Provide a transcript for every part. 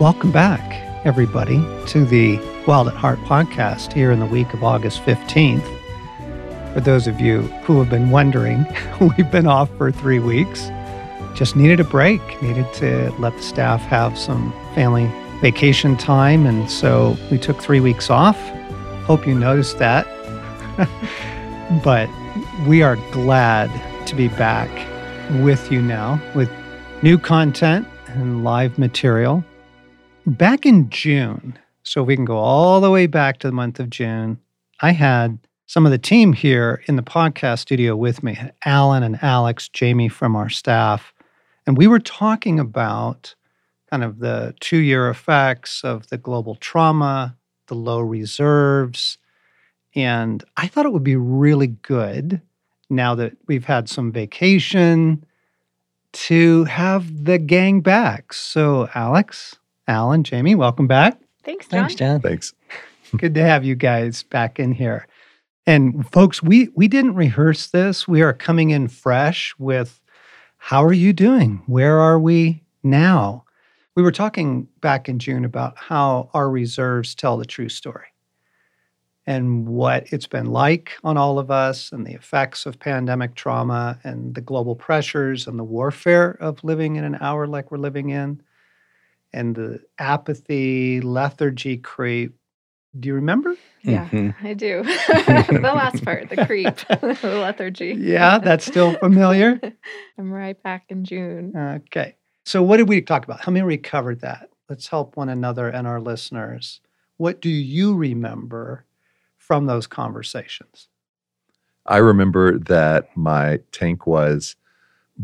Welcome back, everybody, to the Wild at Heart podcast here in the week of August 15th. For those of you who have been wondering, we've been off for three weeks. Just needed a break, needed to let the staff have some family vacation time. And so we took three weeks off. Hope you noticed that. but we are glad to be back with you now with new content and live material. Back in June, so we can go all the way back to the month of June, I had some of the team here in the podcast studio with me Allen and Alex, Jamie from our staff. And we were talking about kind of the two year effects of the global trauma, the low reserves. And I thought it would be really good now that we've had some vacation to have the gang back. So, Alex, Allen, Jamie, welcome back. Thanks, John. Thanks, John. Thanks. Good to have you guys back in here. And folks, we we didn't rehearse this. We are coming in fresh with how are you doing? Where are we now? We were talking back in June about how our reserves tell the true story and what it's been like on all of us and the effects of pandemic trauma and the global pressures and the warfare of living in an hour like we're living in and the apathy, lethargy creep. Do you remember? Yeah, Mhm. I do. the last part, the creep, the lethargy. Yeah, that's still familiar. I'm right back in June. Okay. So, what did we talk about? How many we covered that? Let's help one another and our listeners. What do you remember from those conversations? I remember that my tank was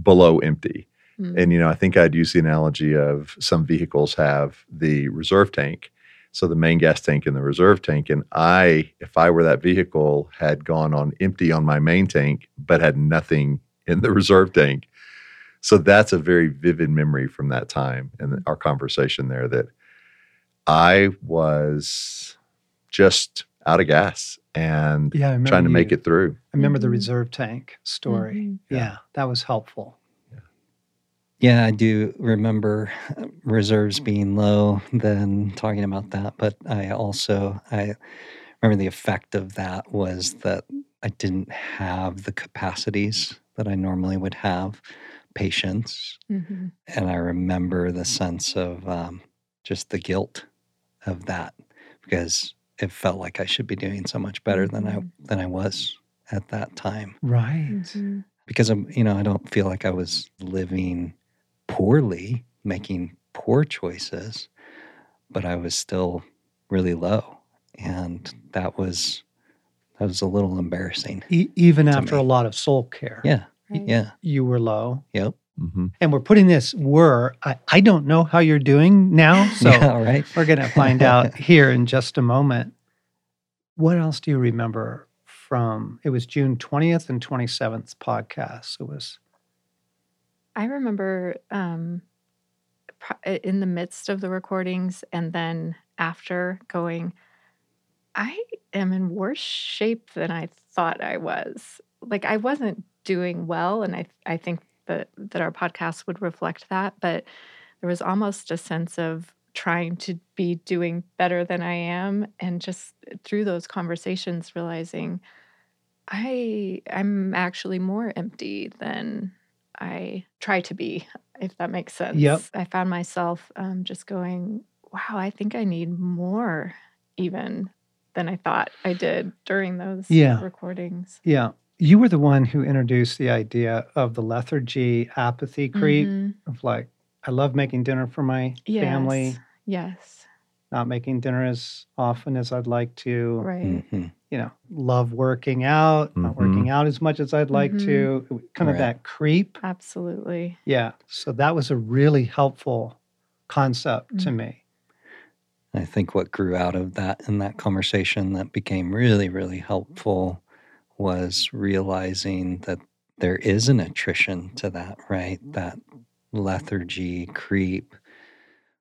below empty. Mm. And, you know, I think I'd use the analogy of some vehicles have the reserve tank. So the main gas tank and the reserve tank. And I, if I were that vehicle, had gone on empty on my main tank, but had nothing in the reserve tank. So that's a very vivid memory from that time and our conversation there that I was just out of gas and Yeah, I remember trying to make you- it through. I remember the Mhm. reserve tank story. Mhm. Yeah. Yeah. that was helpful. Yeah, I do remember uh, reserves being low, then talking about that. But I also I remember the effect of that was that I didn't have the capacities that I normally would have, patience, Mhm. and I remember the sense of um, just the guilt of that because it felt like I should be doing so much better than I Mhm. than I was at that time Right. Mhm. because I'm, you know, I don't feel like I was living poorly, making poor choices, but I was still really low, and that was that was a little embarrassing. E- even after me. a lot of soul care, Yeah, Right. yeah, you were low. yep, hmm And we're putting this were. I, I don't know how you're doing now. So yeah, all right. we're going to find out here in just a moment. What else do you remember from it was June 20th and 27th podcast? It was I remember um, in the midst of the recordings and then after going, I am in worse shape than I thought I was. Like I wasn't doing well, and I I think that that our podcast would reflect that. But there was almost a sense of trying to be doing better than I am, and just through those conversations realizing I I'm actually more empty than I try to be, if that makes sense. Yep. I found myself um, just going, wow, I think I need more even than I thought I did during those Yeah. recordings. yeah. You were the one who introduced the idea of the lethargy, apathy creep Mhm. of like, I love making dinner for my family, Yes. Yes. not making dinner as often as I'd like to. Right. Mhm. You know, love working out, not Mhm. working out as much as I'd like Mhm. to. Kind of Right. that creep. Absolutely. Yeah. So that was a really helpful concept to Mm. me. I think what grew out of that in that conversation that became really, really helpful was realizing that there is an attrition to that, right? That lethargy, creep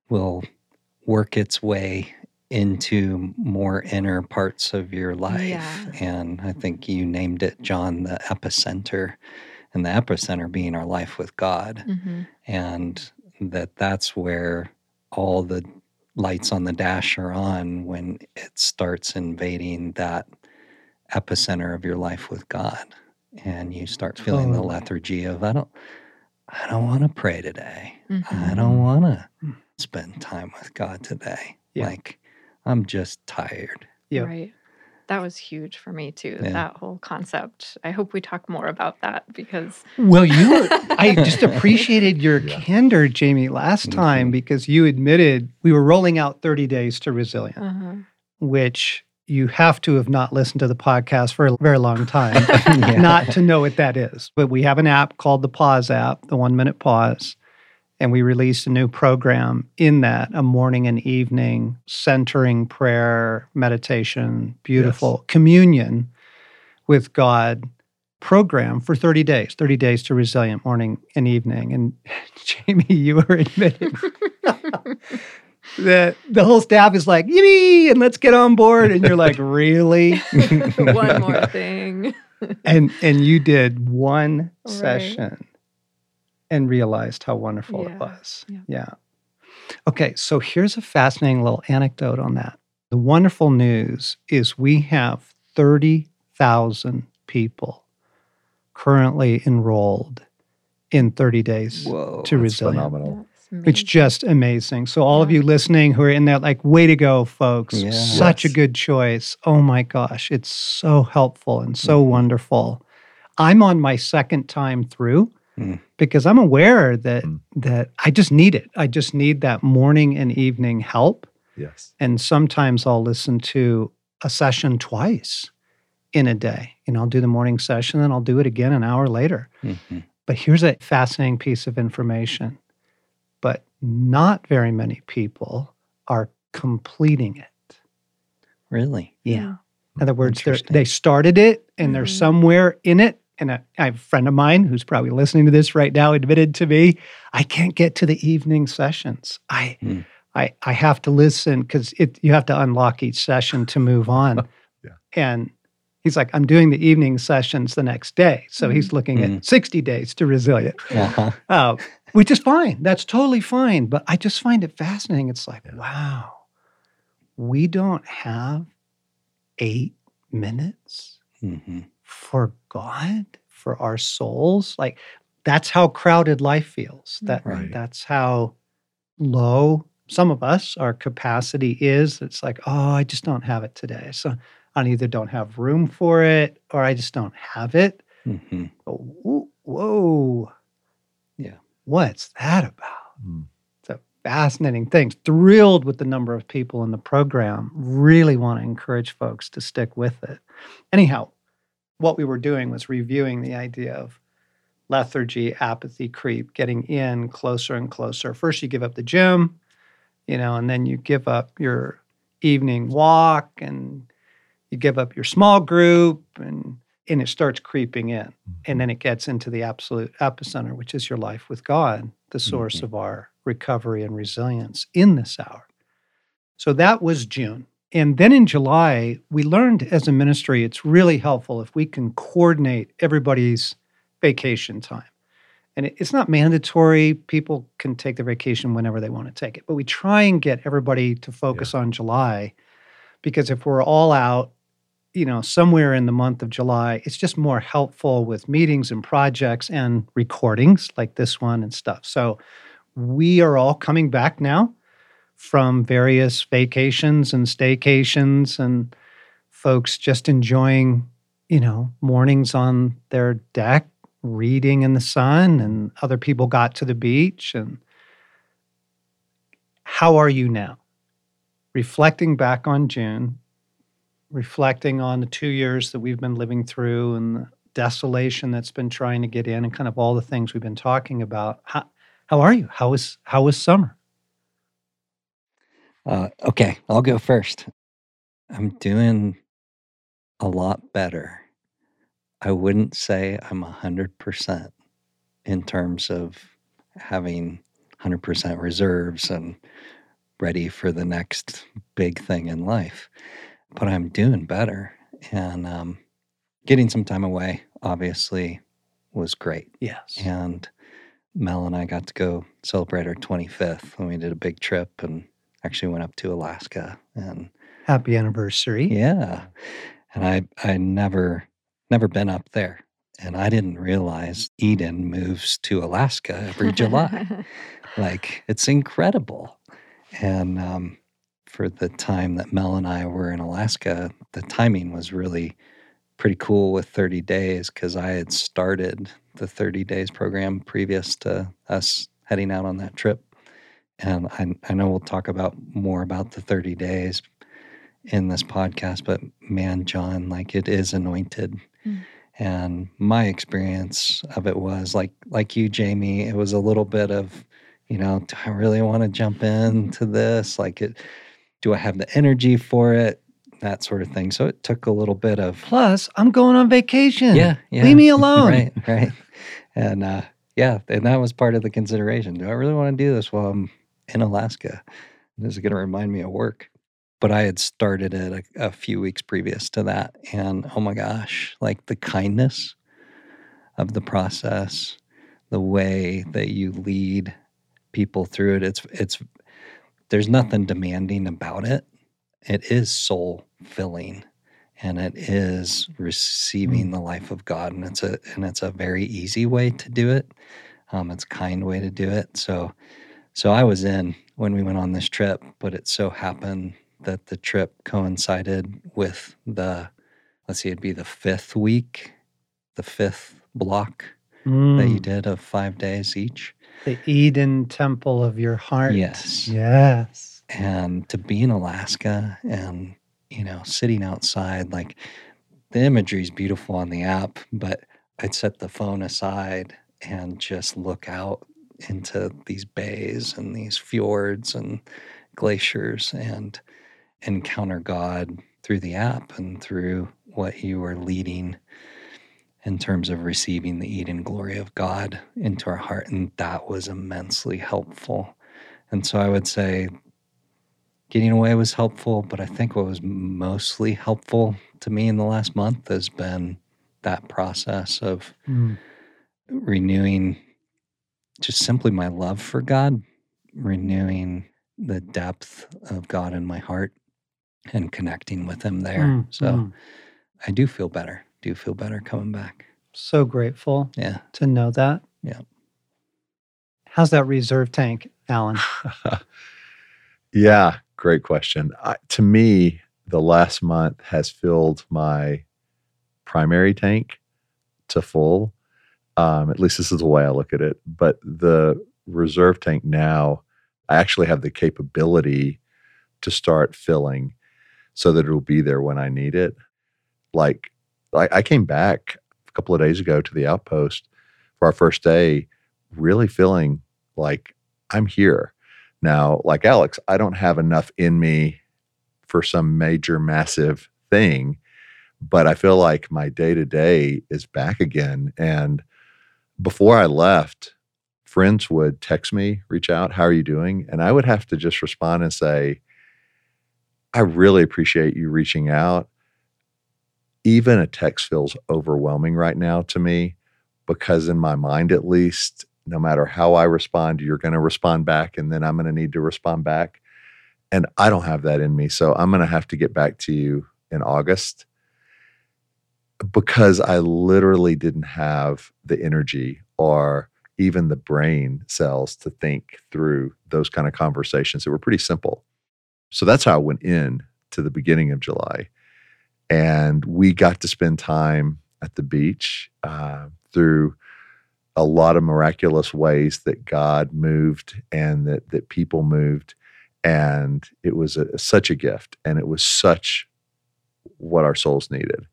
will work its way into more inner parts of your life. Yeah. And I think you named it, John, the epicenter, and the epicenter being our life with God hmm and that that's where all the lights on the dash are on when it starts invading that epicenter of your life with God. And you start feeling the lethargy of, I don't, I don't want to pray today. I Mhm. don't want to. Spend time with God today. Yeah. Like, I'm just tired. Yep. Right. That was huge for me too. Yeah. That whole concept. I hope we talk more about that because Well, you, I just appreciated your Yeah. candor, Jamie, last time Mhm. because you admitted we were rolling out 30 days to resilient, uh which you have to have not listened to the podcast for a very long time Yeah. not to know what that is. But we have an app called the Pause app, the one minute pause. And we released a new program in that, a morning and evening centering prayer, meditation, beautiful communion with God program for 30 days, 30 days to resilient morning and evening. And Jamie, you were admitting that the whole staff is like, yippee, and let's get on board. And you're like, really? one more thing. and and you did one Right. session and realized how wonderful it was. yeah. Yeah. Okay, so here's a fascinating little anecdote on that. The wonderful news is we have 30,000 people currently enrolled in 30 days Whoa. to That's resilient. phenomenal. It's just amazing. So all of you listening who are in there, like, way to go, folks. Yeah. Such a good choice. Oh my gosh. It's so helpful and so Mhm. wonderful. I'm on my second time through Mm. because I'm aware that Mm. that I just need it. I just need that morning and evening help. Yes. And sometimes I'll listen to a session twice in a day. And I'll do the morning session and I'll do it again an hour later. Mhm. But here's a fascinating piece of information. But not very many people are completing it. Really? Yeah. In other words, they're- Interesting. they started it and they're Mhm. somewhere in it. And have a friend of mine who's probably listening to this right now admitted to me, I can't get to the evening sessions. I Hmm. I I have to listen because it you have to unlock each session to move on. Yeah. And he's like, I'm doing the evening sessions the next day. So he's looking Mhm. at 60 days to resilient. Uh-huh. uh, which is fine. That's totally fine. But I just find it fascinating. It's like, wow, we don't have eight minutes hmm for God, for our souls. Like that's how crowded life feels. That Right. that's how low some of us our capacity is. It's like, oh, I just don't have it today. So I either don't have room for it or I just don't have it. hmm But whoa, whoa. Yeah. What's that about? Mm. It's a fascinating thing. Thrilled with the number of people in the program. Really want to encourage folks to stick with it. Anyhow, what we were doing was reviewing the idea of lethargy, apathy, creep, getting in closer and closer. First, you give up the gym, you know, and then you give up your evening walk and you give up your small group and and it starts creeping in and then it gets into the absolute epicenter, which is your life with God, the source Mhm. of our recovery and resilience in this hour. So that was June. And then in July, we learned as a ministry, it's really helpful if we can coordinate everybody's vacation time. And it's not mandatory. People can take their vacation whenever they want to take it. But we try and get everybody to focus on July because if we're all out you know, somewhere in the month of July, it's just more helpful with meetings and projects and recordings like this one and stuff. So we are all coming back now from various vacations and staycations and folks just enjoying, you know, mornings on their deck, reading in the sun, and other people got to the beach. And how are you now? Reflecting back on June, reflecting on the two years that we've been living through and the desolation that's been trying to get in and kind of all the things we've been talking about. How, how are you? How was how was summer? Uh, okay, I'll go first. I'm doing a lot better. I wouldn't say I'm 100% in terms of having 100% reserves and ready for the next big thing in life, but I'm doing better. And um, getting some time away, obviously, was great. Yes. And Mel and I got to go celebrate our 25th and we did a big trip and actually went up to Alaska and Happy anniversary. yeah. And I I never never been up there. And I didn't realize Eden moves to Alaska every July. like it's incredible. And um, for the time that Mel and I were in Alaska, the timing was really pretty cool with 30 days because I had started the 30 days program previous to us heading out on that trip. And I, I know we'll talk about more about the 30 days in this podcast, but man, John, like it is anointed. Mm. And my experience of it was like like you, Jamie, it was a little bit of, you know, do I really want to jump into this? Like it do I have the energy for it? That sort of thing. So it took a little bit of Plus, I'm going on vacation. yeah, yeah. Leave me alone. right, right. And uh yeah, and that was part of the consideration. Do I really want to do this while I'm in Alaska? This is going to remind me of work. But I had started it a, a few weeks previous to that. And oh my gosh, like the kindness of the process, the way that you lead people through it, it's, it's, there's nothing demanding about it. It is soul filling and it is receiving the life of God. And it's a, and it's a very easy way to do it. Um, it's a kind way to do it. So, so I was in when we went on this trip, but it so happened that the trip coincided with the, let's see, it'd be the fifth week, the fifth block that you Mm, did of five days each. the Eden temple of your heart. Yes. Yes. And to be in Alaska and, you know, sitting outside, like the imagery is beautiful on the app, but I'd set the phone aside and just look out into these bays and these fjords and glaciers and encounter God through the app and through what you are leading in terms of receiving the Eden glory of God into our heart. And that was immensely helpful. And so I would say getting away was helpful, but I think what was mostly helpful to me in the last month has been that process of Mm, renewing just simply my love for God, renewing the depth of God in my heart and connecting with Him there. mm, so mm. I do feel better, do feel better coming back. So grateful Yeah. to know that. Yeah. How's that reserve tank, Allen? yeah, great question. I, to me, the last month has filled my primary tank to full. Um, at least this is the way I look at it. But the reserve tank now, I actually have the capability to start filling so that it'll be there when I need it. Like, I, I came back a couple of days ago to the outpost for our first day, really feeling like I'm here. Now, like Alex, I don't have enough in me for some major, massive thing, but I feel like my day to day is back again. And before I left, friends would text me, reach out, how are you doing? And I would have to just respond and say, I really appreciate you reaching out. Even a text feels overwhelming right now to me because, in my mind at least, no matter how I respond, you're going to respond back, and then I'm going to need to respond back. And I don't have that in me. So I'm going to have to get back to you in August because I literally didn't have the energy or even the brain cells to think through those kind of conversations that were pretty simple. So that's how I went in to the beginning of July. And we got to spend time at the beach uh, through a lot of miraculous ways that God moved and that that people moved, and it was a, such a gift, and it was such what our souls needed.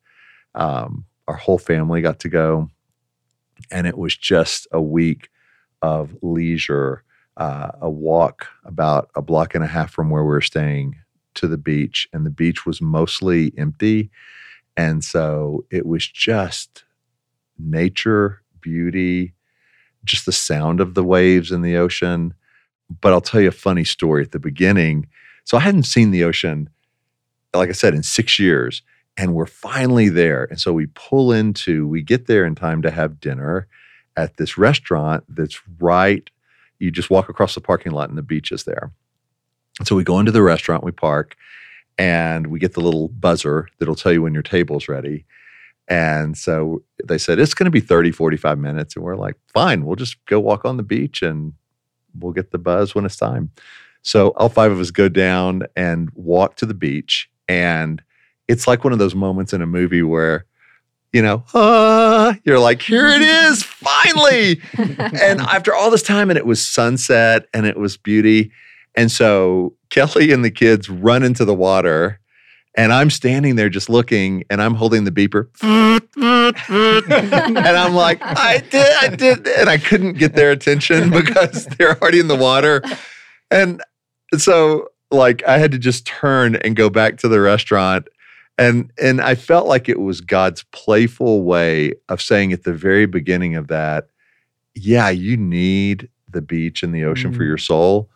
Um, our whole family got to go, and it was just a week of leisure, uh, a walk about a block and a half from where we were staying to the beach, and the beach was mostly empty, and so it was just nature, beauty, just the sound of the waves in the ocean. But I'll tell you a funny story at the beginning. So I hadn't seen the ocean, like I said, in six years, and we're finally there. And so we pull into, we get there in time to have dinner at this restaurant that's right. You just walk across the parking lot and the beach is there. And so we go into the restaurant, we park, and we get the little buzzer that'll tell you when your table's ready. And so they said, it's going to be 30, 45 minutes. And we're like, fine, we'll just go walk on the beach and we'll get the buzz when it's time. So all five of us go down and walk to the beach. And it's like one of those moments in a movie where, you know, ah, you're like, here it is, finally. and after all this time, and it was sunset and it was beauty. And so Kelly and the kids run into the water. And I'm standing there just looking, and I'm holding the beeper. and I'm like, I did, I did. And I couldn't get their attention because they're already in the water. And so, like, I had to just turn and go back to the restaurant. And, and I felt like it was God's playful way of saying at the very beginning of that, yeah, you need the beach and the ocean for Mm. your soul.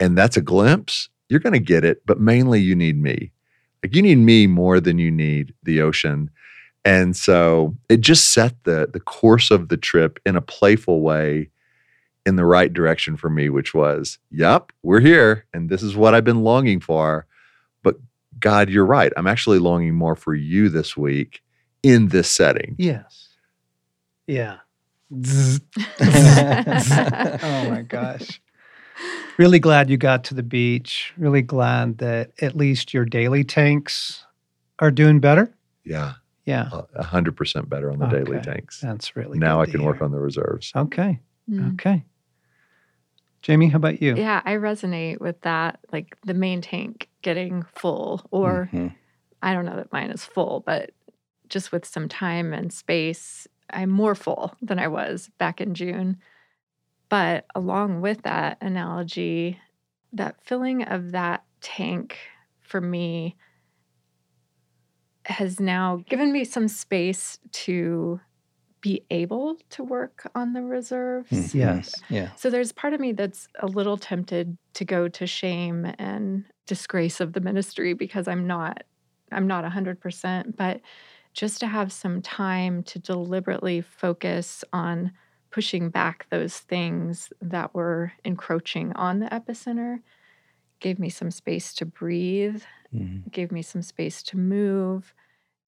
And that's a glimpse. You're going to get it, but mainly you need me. Like you need me more than you need the ocean. And so it just set the the course of the trip in a playful way in the right direction for me, which was, yep, we're here and this is what I've been longing for. But God, you're right. I'm actually longing more for you this week in this setting. Yes. Yeah. Oh my gosh. Really glad you got to the beach. Really glad that at least your daily tanks are doing better. Yeah, Yeah. a hundred percent better on the daily tanks. That's really now I good to can work on the reserves. Okay. Mm. Okay. Jamie, how about you? Yeah, I resonate with that. Like the main tank getting full, or Mhm. I don't know that mine is full, but just with some time and space, I'm more full than I was back in June. But along with that analogy, that filling of that tank for me has now given me some space to be able to work on the reserves. Mhm. Yes. Yeah. So there's part of me that's a little tempted to go to shame and disgrace of the ministry because I'm not I'm not 100%, but just to have some time to deliberately focus on pushing back those things that were encroaching on the epicenter gave me some space to breathe, Mhm. gave me some space to move,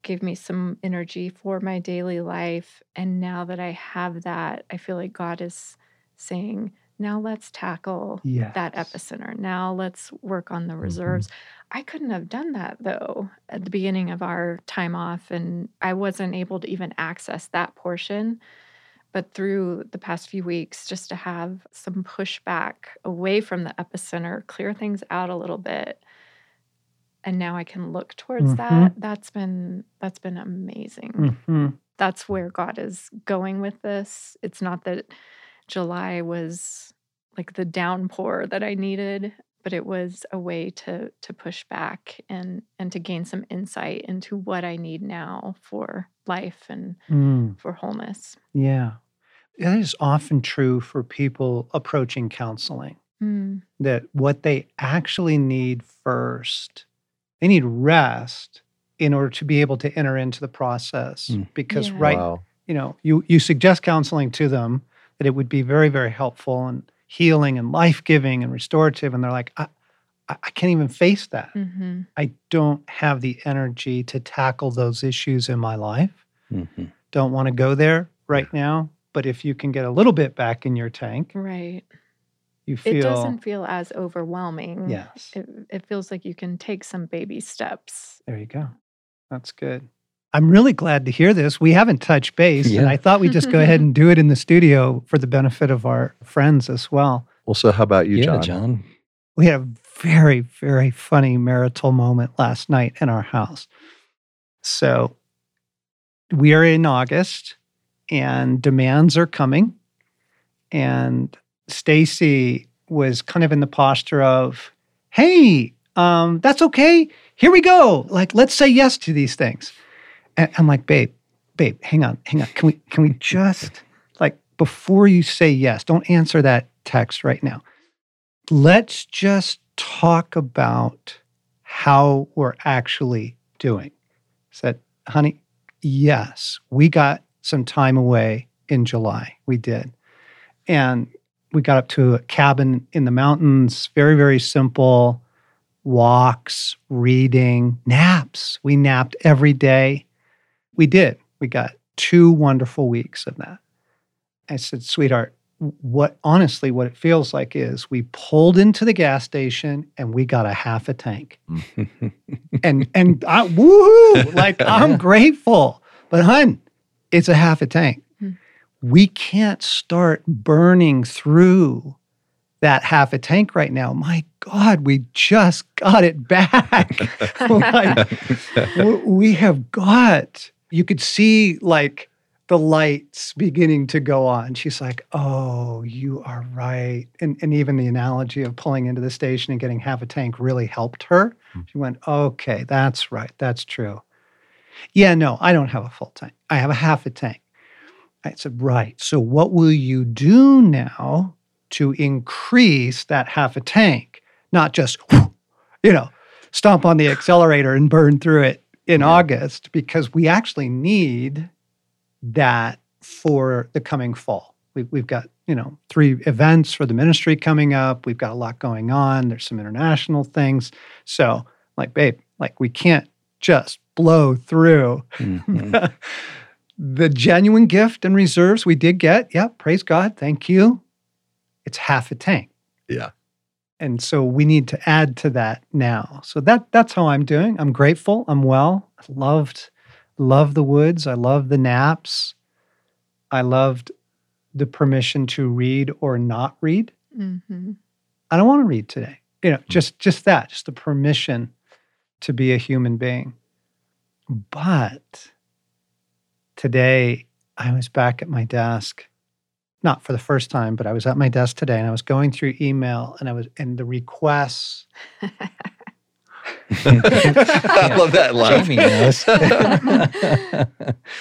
gave me some energy for my daily life. And now that I have that, I feel like God is saying, now let's tackle Yes. that epicenter. Now let's work on the reserves. I couldn't have done that though at the beginning of our time off, and I wasn't able to even access that portion. But through the past few weeks, just to have some pushback away from the epicenter, clear things out a little bit, and now I can look towards Mhm. that. That's been that's been amazing hmm that's where God is going with this. It's not that July was like the downpour that I needed, but it was a way to to push back and and to gain some insight into what I need now for life and Mm, for wholeness. yeah. That is often true for people approaching counseling. Mm, that what they actually need first, they need rest in order to be able to enter into the process. Mm. Because Yeah. right, Wow. you know, you you suggest counseling to them that it would be very, very helpful and healing and life giving and restorative, and they're like, I, I I can't even face that. hmm I don't have the energy to tackle those issues in my life. Mhm. Don't want to go there right now. But if you can get a little bit back in your tank, Right. you feel It doesn't feel as overwhelming. yes. It, it feels like you can take some baby steps. There you go. That's good. I'm really glad to hear this. We haven't touched base, and I thought we'd just go ahead and do it in the studio for the benefit of our friends as well. Well, so how about you, yeah, John? John. We had a very, very funny marital moment last night in our house. So we are in August, and demands are coming, and Stasi was kind of in the posture of, "Hey, um, that's okay. Here we go. Like, let's say yes to these things." And I'm like, "Babe, babe, hang on, hang on. Can we can we just like before you say yes, don't answer that text right now. Let's just talk about how we're actually doing." Said, "Honey, yes, we got some time away in July. We did." And we got up to a cabin in the mountains, very, very simple walks, reading, naps. We napped every day. We did. We got two wonderful weeks of that. I said, sweetheart, what honestly, what it feels like is we pulled into the gas station and we got a half a tank. and and I woohoo! Like I'm grateful. But hun, it's a half a tank. Hmm. We can't start burning through that half a tank right now. My God, we just got it back. like, we have got, you could see like the lights beginning to go on. She's like, oh, you are right. And, and even the analogy of pulling into the station and getting half a tank really helped her. Hmm. She went, okay, that's right. That's true. Yeah, no, I don't have a full tank. I have a half a tank. I said, right. So what will you do now to increase that half a tank? Not just, you know, stomp on the accelerator and burn through it in Yeah. August, because we actually need that for the coming fall. We, we've got, you know, three events for the ministry coming up. We've got a lot going on. There's some international things. So, like, babe, like, we can't just blow through Mhm. the genuine gift and reserves we did get. Yeah, praise God. Thank you. It's half a tank. Yeah. And so we need to add to that now. So that that's how I'm doing. I'm grateful. I'm well. I loved love the woods. I love the naps. I loved the permission to read or not read. hmm I don't want to read today. You know, just just that, just the permission to be a human being. But today I was back at my desk, not for the first time, but I was at my desk today and I was going through email and I was and the requests. I love that laugh. Jamie knows.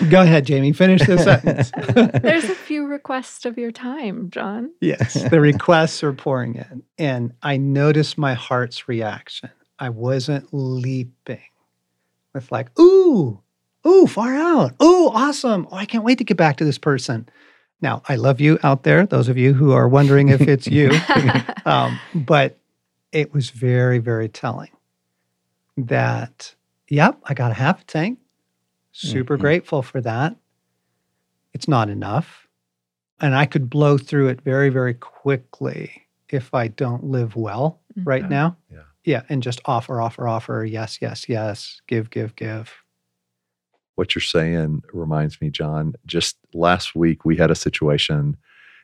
Go ahead, Jamie, finish the sentence. There's a few requests of your time, John. yes, the requests are pouring in. And I noticed my heart's reaction. I wasn't leaping with, like, ooh, ooh, far out. Ooh, awesome. Oh, I can't wait to get back to this person. Now, I love you out there, those of you who are wondering if it's you. um, but it was very, very telling that, yep, I got a half a tank. Super Mhm. grateful for that. It's not enough. And I could blow through it very, very quickly if I don't live well right Yeah. now. Yeah. Yeah. And just offer, offer, offer. Yes, yes, yes. Give, give, give. What you're saying reminds me, John. Just last week, we had a situation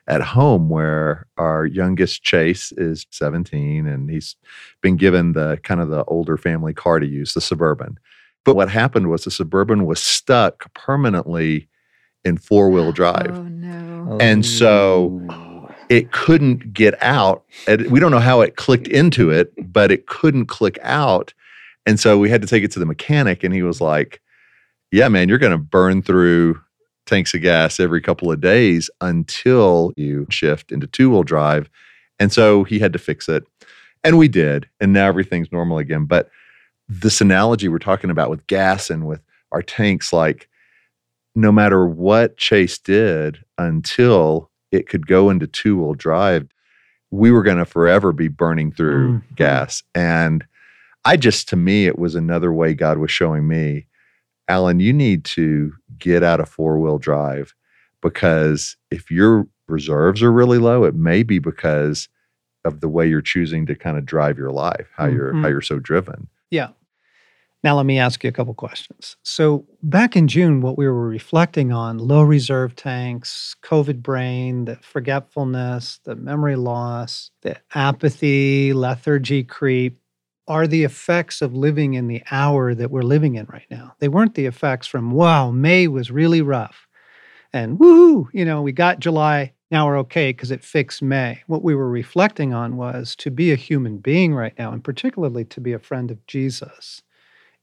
at home where our youngest Chase is 17 and he's been given the kind of the older family car to use, the Suburban. But what happened was the Suburban was stuck permanently in four wheel drive. Oh no. And so- oh. It couldn't get out. And we don't know how it clicked into it, but it couldn't click out. And so we had to take it to the mechanic, and he was like, Yeah, man, you're going to burn through tanks of gas every couple of days until you shift into two wheel drive. And so he had to fix it. And we did. And now everything's normal again. But this analogy we're talking about with gas and with our tanks, like no matter what Chase did until it could go into two wheel drive, we were going to forever be burning through Mhm. gas. And I just, to me, it was another way God was showing me, Allen, you need to get out of four wheel drive because if your reserves are really low, it may be because of the way you're choosing to kind of drive your life, how you're how Mhm. you're so driven. Yeah. Now, let me ask you a couple questions. So, back in June, what we were reflecting on low reserve tanks, COVID brain, the forgetfulness, the memory loss, the apathy, lethargy creep are the effects of living in the hour that we're living in right now. They weren't the effects from, wow, May was really rough and woohoo, you know, we got July. Now we're okay because it fixed May. What we were reflecting on was to be a human being right now, and particularly to be a friend of Jesus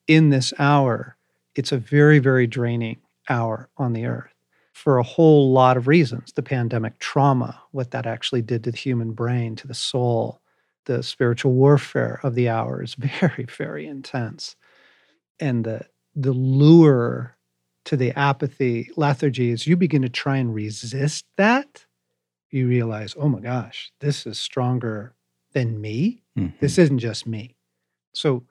in this hour, it's a very, very draining hour on the earth for a whole lot of reasons. The pandemic trauma, what that actually did to the human brain, to the soul, the spiritual warfare of the hour is very, very intense. And the the lure to the apathy, lethargy is you begin to try and resist that. you realize, oh my gosh, this is stronger than me. Mhm. This isn't just me. So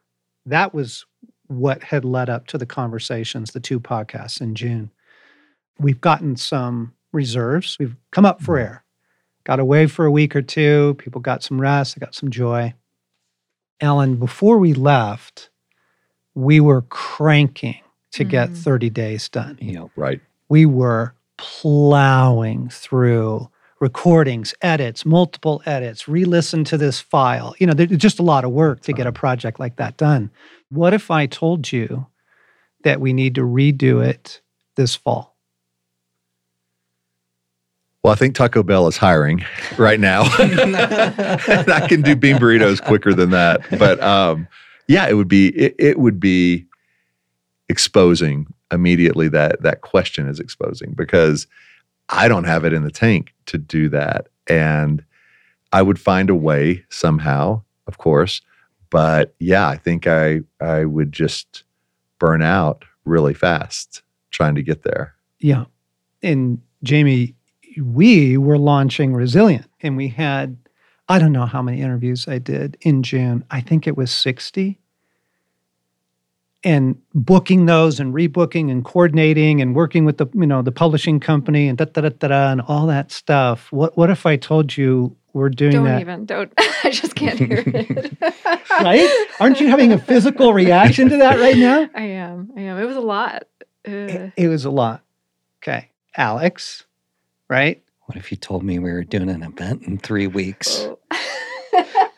that was what had led up to the conversations, the two podcasts in June. We've gotten some reserves. We've come up for Mhm. air, got away for a week or two. People got some rest, they got some joy. Allen, before we left, we were cranking to get Mhm. 30 days done Yep. Right. we were plowing through recordings, edits, multiple edits, re listen to this file. You know, there's just a lot of work to get a project like that done. What if I told you that we need to redo it this fall? Well, I think Taco Bell is hiring right now. and I can do bean burritos quicker than that. But um, yeah, it would be it, it would be exposing immediately that that question is exposing because I don't have it in the tank to do that. And I would find a way somehow, of course. But yeah, I think I I would just burn out really fast trying to get there. Yeah. And Jamie, we were launching Resilient and we had, I don't know how many interviews I did in June. I think it was 60. And booking those and rebooking and coordinating and working with the, you know, the publishing company and da da da da, da and all that stuff. What what if I told you we're doing Don't that? even. Don't. I just can't hear it. Right? Aren't you having a physical reaction to that right now? I am. I am. It was a lot. It, it was a lot. Okay. Alex, right? What if you told me we were doing an event in three weeks?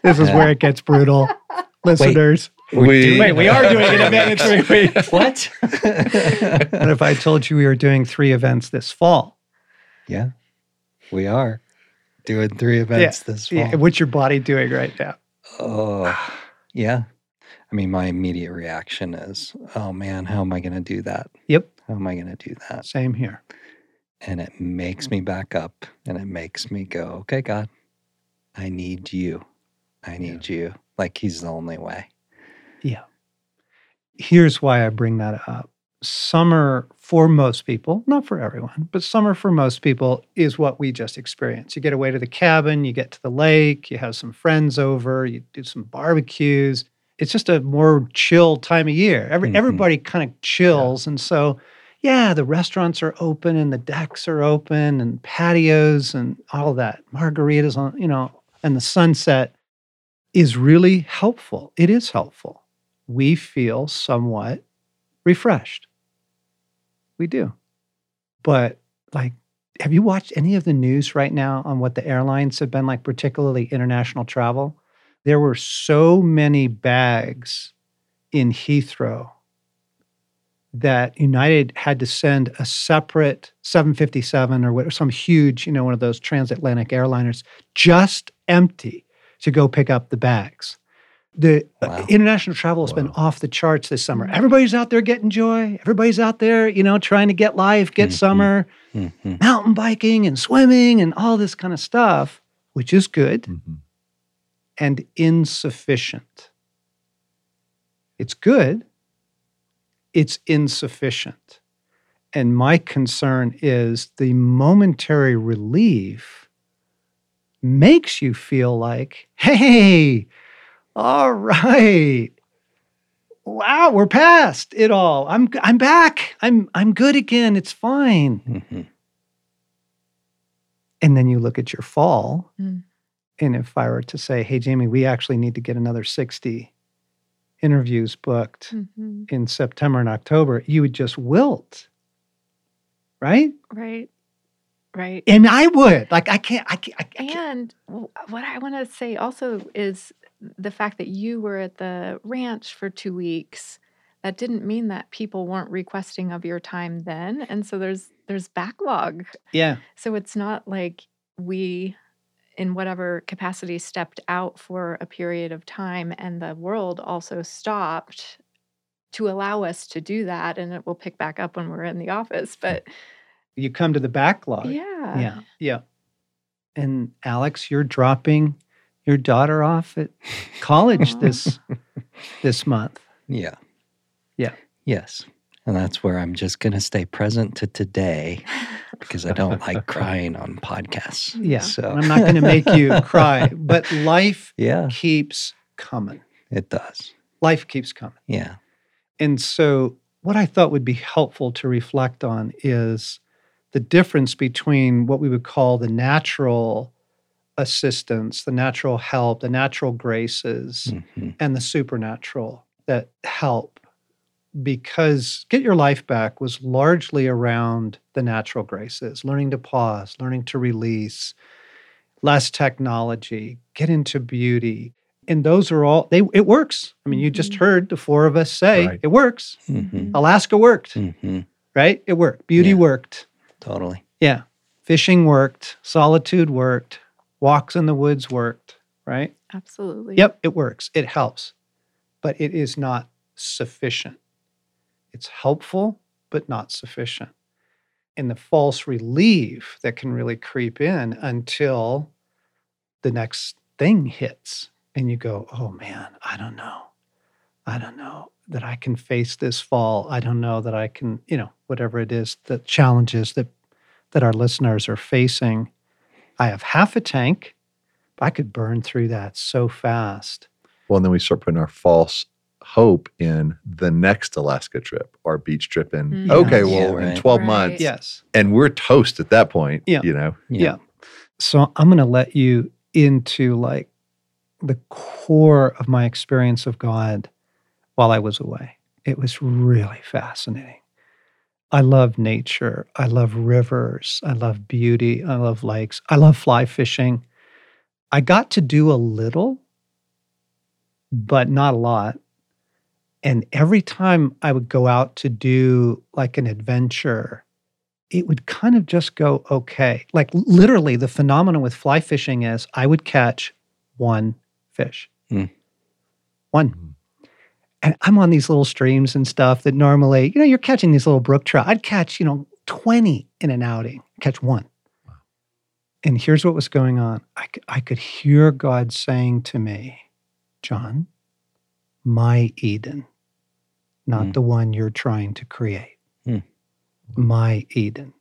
This is where it gets brutal. Listeners. We're doing Wait, we are doing an event in three weeks. What? What if I told you we were doing three events this fall? yeah, we are doing three events this fall. Yeah, what's your body doing right now? Oh, yeah. I mean, my immediate reaction is, oh man, how am I going to do that? Yep. How am I going to do that? Same here. And it makes me back up and it makes me go, okay, God, I need you. I need you. Like he's the only way. Yeah. Here's why I bring that up. Summer for most people, not for everyone, but summer for most people is what we just experienced. You get away to the cabin, you get to the lake, you have some friends over, you do some barbecues. It's just a more chill time of year. Every, Mhm. Everybody kind of chills. And so, yeah, the restaurants are open and the decks are open and patios and all that. Margaritas on, you know, and the sunset is really helpful. It is helpful. We feel somewhat refreshed. We do. But like, have you watched any of the news right now on what the airlines have been like, particularly international travel? There were so many bags in Heathrow that United had to send a separate 757 or what, some huge, you know, one of those transatlantic airliners just empty to go pick up the bags. The uh, Wow. international travel has been off the charts this summer. Mhm. Everybody's out there getting joy. Everybody's out there, you know, trying to get life, get Mhm. summer, Mhm. mountain biking and swimming and all this kind of stuff, which is good Mhm. and insufficient. It's good, it's insufficient. And my concern is the momentary relief makes you feel like, hey, all right. Wow, we're past it all. I'm I'm back. I'm I'm good again. It's fine. Mhm. And then you look at your fall, Mm. and if I were to say, "Hey, Jamie, we actually need to get another sixty interviews booked Mhm. in September and October," you would just wilt, right? Right. Right. And I would like I can't. I can't. I can't. And what I want to say also is the fact that you were at the ranch for two weeks. That didn't mean that people weren't requesting of your time then, and so there's there's backlog. yeah. So it's not like we, in whatever capacity, stepped out for a period of time, and the world also stopped to allow us to do that, and it will pick back up when we're in the office. But You come to the backlog. yeah, Yeah. Yeah. And Alex, you're dropping your daughter off at college this this month. Yeah. Yeah. Yes. And that's where I'm just going to stay present to today because I don't like crying on podcasts. Yeah. So, I'm not going to make you cry, but life yeah, keeps coming. it does. Life keeps coming. Yeah. And so, what I thought would be helpful to reflect on is the difference between what we would call the natural assistance, the natural help, the natural graces, hmm and the supernatural that help. Because Get Your Life Back was largely around the natural graces, learning to pause, learning to release, less technology, get into beauty. And those are all, they, it works. I mean, you just Mhm. heard the four of us say Right. it works. hmm Alaska worked, hmm right? It worked. Beauty Yeah. worked. Totally. Yeah. Fishing worked. Solitude worked. Walks in the woods worked, right? Absolutely. Yep, it works. It helps, but it is not sufficient. It's helpful, but not sufficient. And the false relief that can really creep in until the next thing hits and you go, oh man, I don't know. I don't know that I can face this fall. I don't know that I can, you know, whatever it is, the challenges that that our listeners are facing. I have half a tank. but I could burn through that so fast. Well, and then we start putting our false hope in the next Alaska trip or beach trip in, Mm. okay, Yeah, well, right. in 12 Right. months. Yes. And we're toast at that point, Yeah. you know. Yeah. So I'm going to let you into like the core of my experience of God while I was away. It was really fascinating. I love nature. I love rivers. I love beauty. I love lakes. I love fly fishing. I got to do a little, but not a lot. And every time I would go out to do like an adventure, it would kind of just go okay. Like literally, the phenomenon with fly fishing is I would catch one fish, Hmm. one. Mhm. And I'm on these little streams and stuff that normally, you know, you're catching these little brook trout. I'd catch, you know, 20 in an outing, catch one. And here's what was going on I, I could hear God saying to me, John, my Eden, not Hmm. the one you're trying to create. Hmm. My Eden.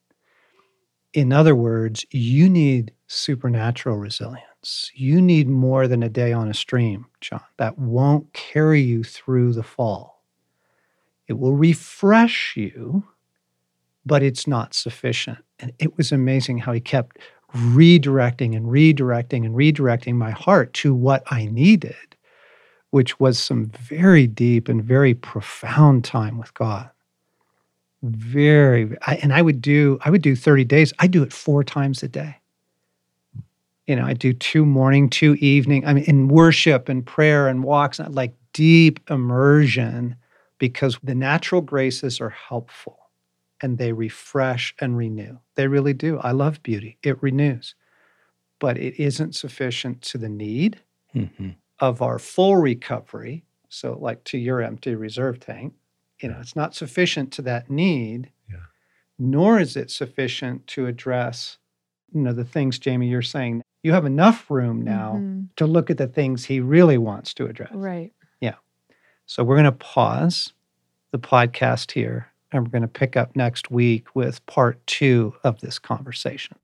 In other words, you need supernatural resilience. You need more than a day on a stream, John. That won't carry you through the fall. It will refresh you, but it's not sufficient. And it was amazing how he kept redirecting and redirecting and redirecting my heart to what I needed, which was some very deep and very profound time with God. Very, I, and I would do, I would do 30 days. I do it four times a day. You know, I do two morning, two evening. I mean, in worship and prayer and walks, like deep immersion, because the natural graces are helpful and they refresh and renew. They really do. I love beauty, it renews, but it isn't sufficient to the need hmm of our full recovery. So, like to your empty reserve tank, you know, it's not sufficient to that need, Yeah. nor is it sufficient to address, you know, the things, Jamie, you're saying. You have enough room now Mhm. to look at the things he really wants to address. Right. Yeah. So we're going to pause the podcast here and we're going to pick up next week with part two of this conversation.